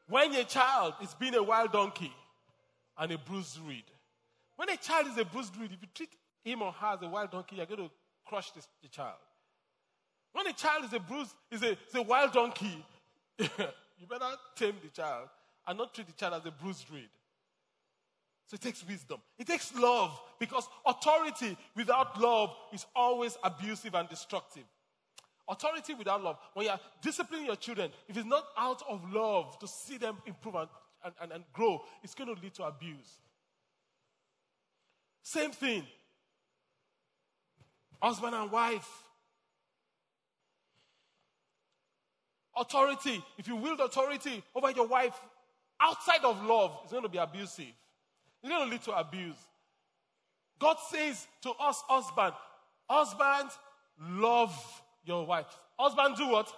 when a child is being a wild donkey and a bruised reed. When a child is a bruised reed, if you treat him or her as a wild donkey, you're going to crush this, the child. When a child is a bruised, is a, is a wild donkey, you better tame the child and not treat the child as a bruised reed. So it takes wisdom. It takes love because authority without love is always abusive and destructive. Authority without love. When you are disciplining your children, if it's not out of love to see them improve and, and, and, and grow, it's going to lead to abuse. Same thing. Husband and wife. Authority. If you wield authority over your wife outside of love, it's going to be abusive. It's going to lead to abuse. God says to us, husband, husband, love your wife. Husband, do what?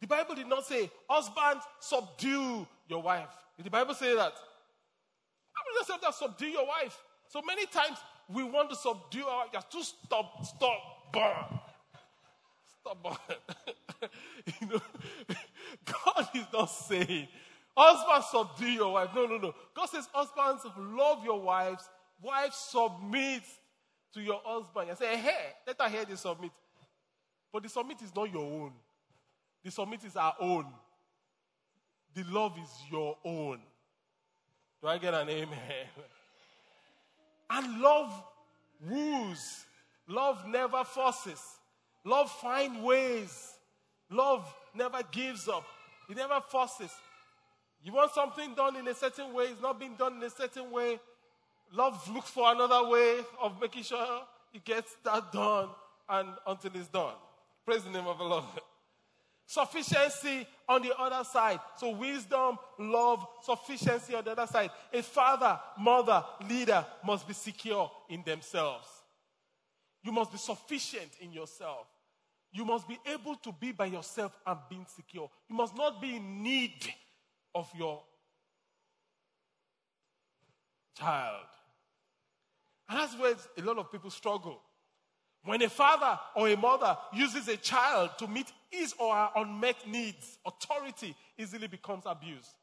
The Bible did not say, husband, subdue your wife. Did the Bible say that? The Bible just said that subdue your wife. So many times we want to subdue our wife. You're too stop, stop, stop. Stubborn. you know, God is not saying, husband, subdue your wife. No, no, no. God says, husbands, love your wives. Wives, submit to your husband. I say, hey, let her hear the submit. But the summit is not your own. The summit is our own. The love is your own. Do I get an amen? And love woos. Love never forces. Love finds ways. Love never gives up. It never forces. You want something done in a certain way, it's not being done in a certain way. Love looks for another way of making sure it gets that done and until it's done. Praise the name of the Lord. Sufficiency on the other side. So, wisdom, love, sufficiency on the other side. A father, mother, leader must be secure in themselves. You must be sufficient in yourself. You must be able to be by yourself and being secure. You must not be in need of your child. And that's where a lot of people struggle. When a father or a mother uses a child to meet his or her unmet needs, authority easily becomes abuse.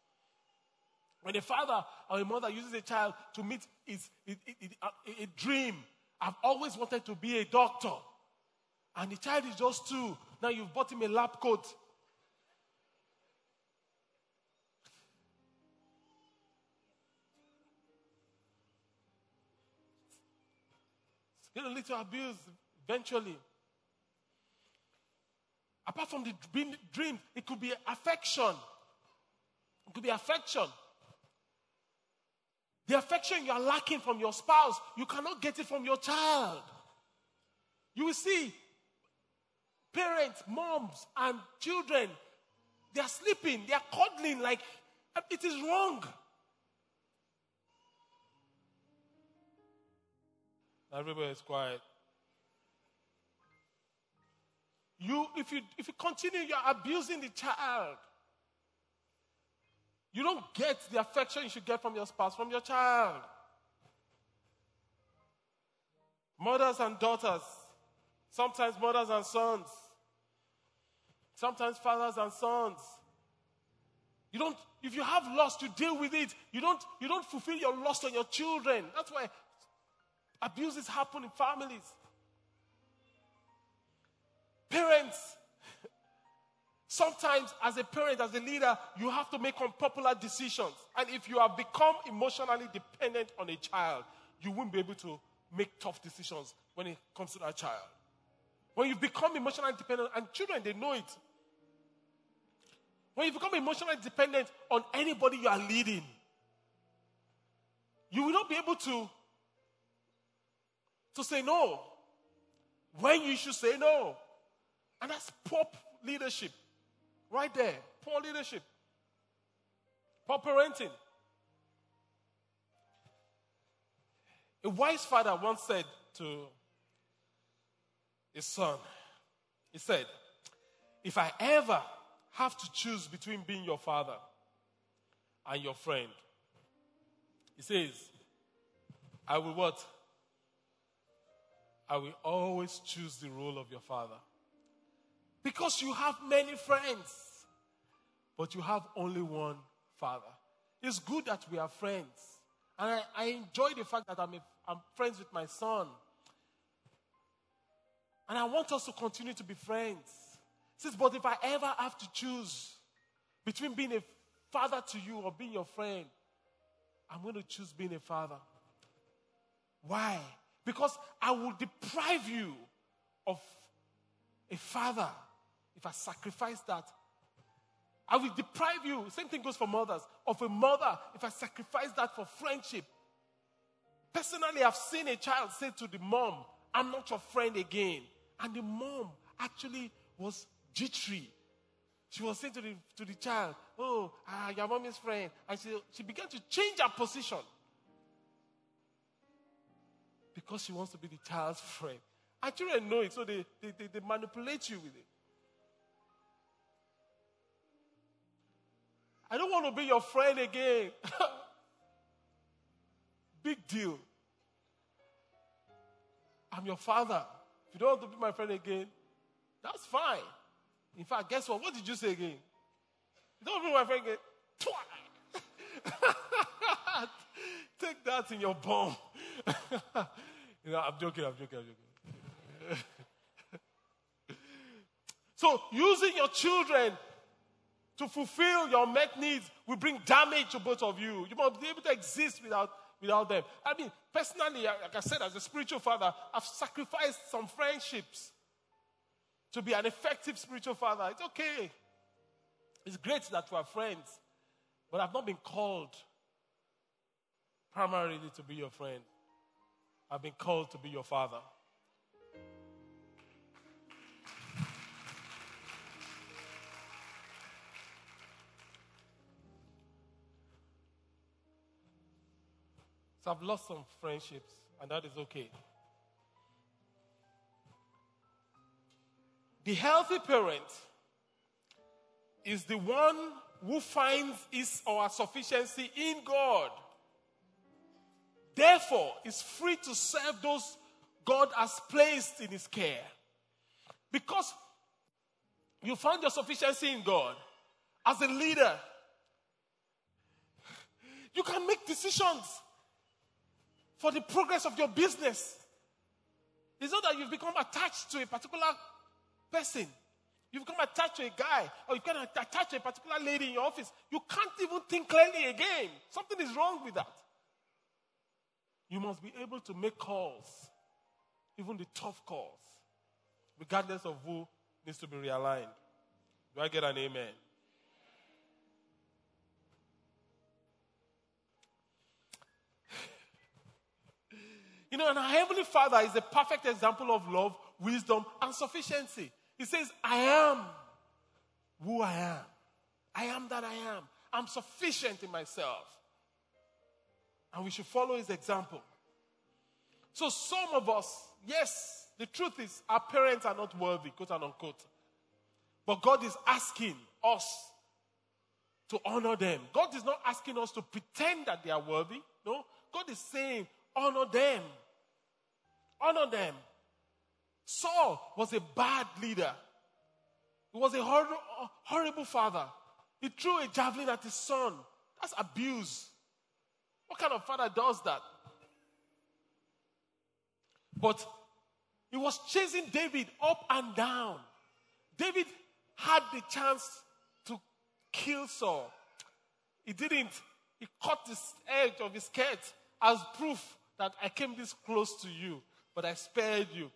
When a father or a mother uses a child to meet his, his, his, a, a uh, dream, I've always wanted to be a doctor. And the child is just two. Now you've bought him a lab coat. It's going to lead to abuse eventually. Apart from the dream, it could be affection. It could be affection. The affection you are lacking from your spouse, you cannot get it from your child. You will see parents, moms, and children, they are sleeping, they are cuddling like it is wrong. Everybody is quiet. You, if you, if you continue, you're abusing the child. You don't get the affection you should get from your spouse, from your child. Mothers and daughters, sometimes mothers and sons, sometimes fathers and sons. You don't, if you have loss, you deal with it. You don't, you don't fulfill your loss on your children. That's why abuses happen in families. Sometimes as a parent, as a leader, you have to make unpopular decisions. And if you have become emotionally dependent on a child, you won't be able to make tough decisions when it comes to that child. When you become emotionally dependent, and children, they know it. When you become emotionally dependent on anybody you are leading, you will not be able to, to say no when you should say no. And that's poor leadership. Right there. Poor leadership. Poor parenting. A wise father once said to his son, he said, If I ever have to choose between being your father and your friend, he says, I will what? I will always choose the role of your father. Because you have many friends, but you have only one father. It's good that we are friends. And I, I enjoy the fact that I'm, a, I'm friends with my son. And I want us to continue to be friends. Says, but if I ever have to choose between being a father to you or being your friend, I'm going to choose being a father. Why? Because I will deprive you of a father if I sacrifice that. I will deprive you, same thing goes for mothers, of a mother if I sacrifice that for friendship. Personally, I've seen a child say to the mom, I'm not your friend again. And the mom actually was jittery. She was saying to the, to the child, Oh, ah, your mommy's friend. And she, she began to change her position because she wants to be the child's friend. And children know it, so they, they, they, they manipulate you with it. I don't want to be your friend again. Big deal. I'm your father. If you don't want to be my friend again, that's fine. In fact, guess what? What did you say again? You don't be my friend again. Take that in your bum. you know, I'm joking, I'm joking, I'm joking. so, using your children to fulfill your met needs will bring damage to both of you. You must be able to exist without, without them. I mean, personally, like I said, as a spiritual father, I've sacrificed some friendships to be an effective spiritual father. It's okay. It's great that we are friends, but I've not been called primarily to be your friend. I've been called to be your father. I've lost some friendships, and that is okay. The healthy parent is the one who finds his or her sufficiency in God. Therefore, is free to serve those God has placed in his care. Because you find your sufficiency in God as a leader, you can make decisions for the progress of your business. It's not that you've become attached to a particular person. You've become attached to a guy, or you've become attached to a particular lady in your office. You can't even think clearly again. Something is wrong with that. You must be able to make calls, even the tough calls, regardless of who needs to be realigned. Do I get an amen? You know, and our Heavenly Father is a perfect example of love, wisdom, and sufficiency. He says, I am who I am. I am that I am. I'm sufficient in myself. And we should follow his example. So, some of us, yes, the truth is, our parents are not worthy, quote and unquote. But God is asking us to honor them. God is not asking us to pretend that they are worthy. No. God is saying, honor them. Honor them. Saul was a bad leader. He was a hor- horrible father. He threw a javelin at his son. That's abuse. What kind of father does that? But he was chasing David up and down. David had the chance to kill Saul. He didn't. He cut the edge of his skirt as proof that I came this close to you, but I spared you.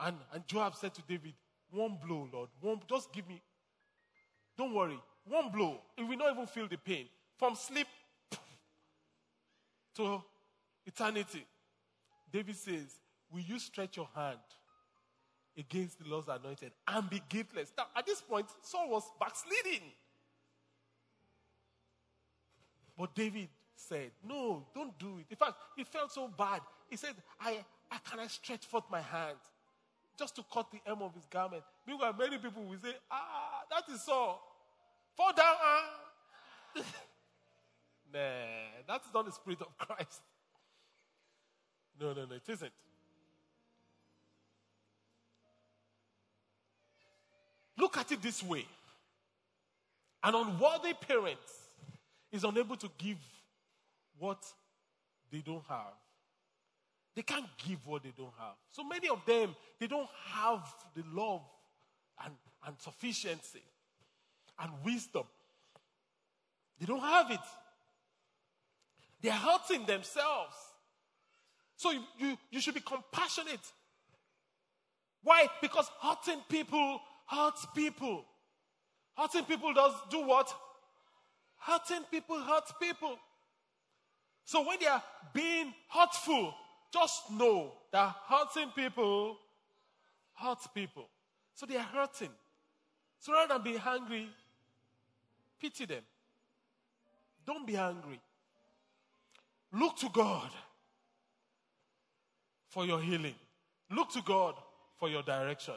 And, and Joab said to David, One blow, Lord. One, just give me. Don't worry. One blow. He will not even feel the pain. From sleep to eternity. David says, Will you stretch your hand against the Lord's anointed and be guiltless? Now, at this point, Saul was backsliding. But David said, No, don't do it. In fact, he felt so bad. He said, I, I cannot stretch forth my hand just to cut the hem of his garment. Meanwhile, many people will say, Ah, that is so. Fall down. Ah. nah, that is not the spirit of Christ. No, no, no, it isn't. Look at it this way an unworthy parent is unable to give what they don't have. They can't give what they don't have. So many of them, they don't have the love and, and sufficiency and wisdom. They don't have it. They're hurting themselves. So you, you, you should be compassionate. Why? Because hurting people hurts people. Hurting people does do what? Hurting people hurts people. So when they are being hurtful, just know that hurting people hurts people. So they are hurting. So rather than be angry, pity them. Don't be angry. Look to God for your healing. Look to God for your direction.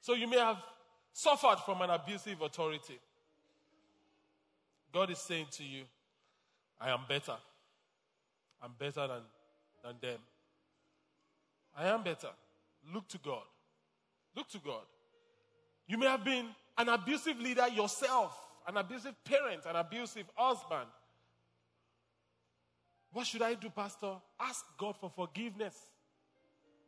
So you may have suffered from an abusive authority. God is saying to you, I am better. I'm better than, than them. I am better. Look to God. Look to God. You may have been an abusive leader yourself, an abusive parent, an abusive husband. What should I do, Pastor? Ask God for forgiveness.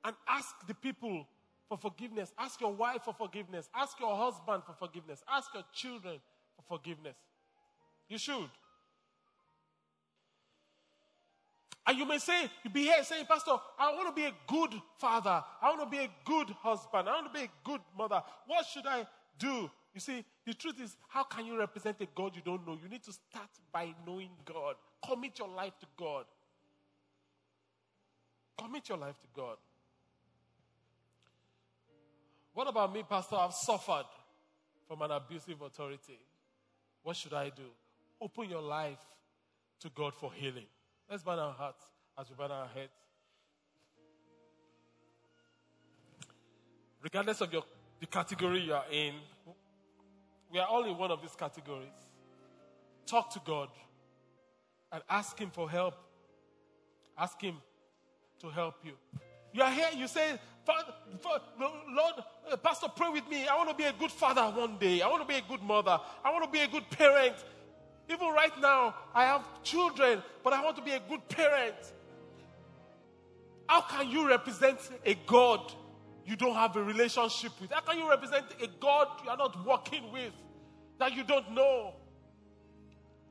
And ask the people for forgiveness. Ask your wife for forgiveness. Ask your husband for forgiveness. Ask your children for forgiveness. You should. And you may say, you be here saying, Pastor, I want to be a good father. I want to be a good husband. I want to be a good mother. What should I do? You see, the truth is, how can you represent a God you don't know? You need to start by knowing God. Commit your life to God. Commit your life to God. What about me, Pastor? I've suffered from an abusive authority. What should I do? Open your life to God for healing. Let's bow our hearts as we bow our heads. Regardless of your, the category you are in, we are all in one of these categories. Talk to God and ask Him for help. Ask Him to help you. You are here, you say, Lord, uh, Pastor, pray with me. I want to be a good father one day. I want to be a good mother. I want to be a good parent. Even right now, I have children, but I want to be a good parent. How can you represent a God you don't have a relationship with? How can you represent a God you are not working with that you don't know?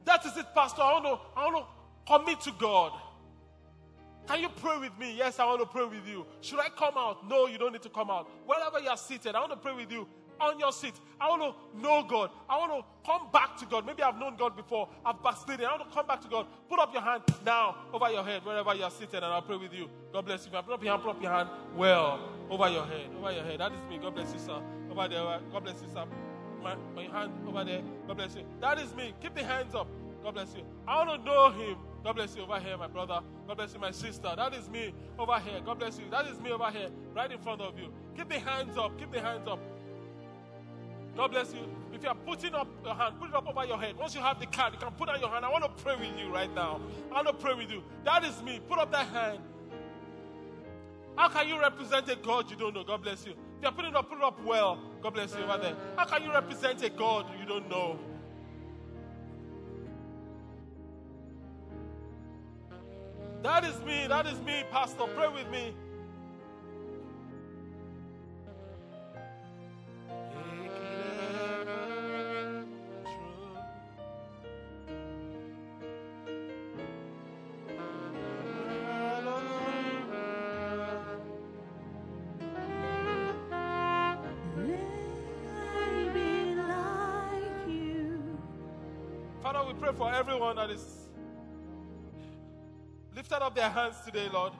That is it, Pastor. I want to, I want to commit to God. Can you pray with me? Yes, I want to pray with you. Should I come out? No, you don't need to come out. Wherever you are seated, I want to pray with you on your seat. I want to know God. I want to come back to God. Maybe I've known God before. I've backslidden. I want to come back to God. Put up your hand now over your head, wherever you are seated, and I'll pray with you. God bless you. Put up your hand, put up your hand well over your head. Over your head. That is me. God bless you, sir. Over there. God bless you, sir. My, my hand over there. God bless you. That is me. Keep the hands up. God bless you. I want to know Him. God bless you over here, my brother. God bless you, my sister. That is me over here. God bless you. That is me over here, right in front of you. Keep the hands up. Keep the hands up. God bless you. If you are putting up your hand, put it up over your head. Once you have the card, you can put out your hand. I want to pray with you right now. I want to pray with you. That is me. Put up that hand. How can you represent a God you don't know? God bless you. If you're putting it up, put it up well. God bless you over there. How can you represent a God you don't know? That is me. That is me, Pastor. Pray with me. Everyone that is lifted up their hands today, Lord.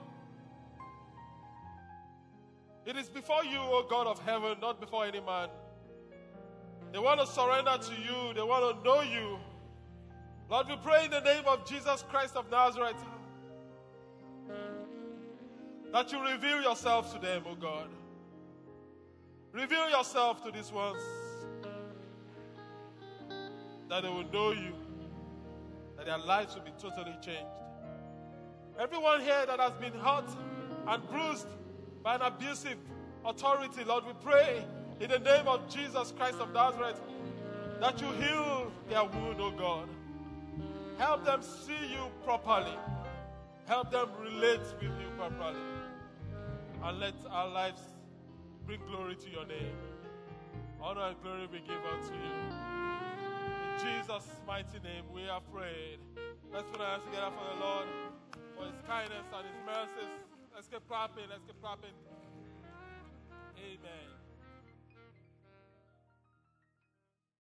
It is before you, O God of heaven, not before any man. They want to surrender to you, they want to know you. Lord, we pray in the name of Jesus Christ of Nazareth that you reveal yourself to them, O God. Reveal yourself to these ones that they will know you, that their lives will be totally changed. Everyone here that has been hurt and bruised by an abusive authority, Lord, we pray in the name of Jesus Christ of Nazareth that you heal their wound, oh God. Help them see you properly. Help them relate with you properly. And let our lives bring glory to your name. Honor and glory be given to you. Jesus' mighty name we are prayed. Let's put our hands together for the Lord, for his kindness and his mercies. Let's get clapping. Let's get clapping. Amen.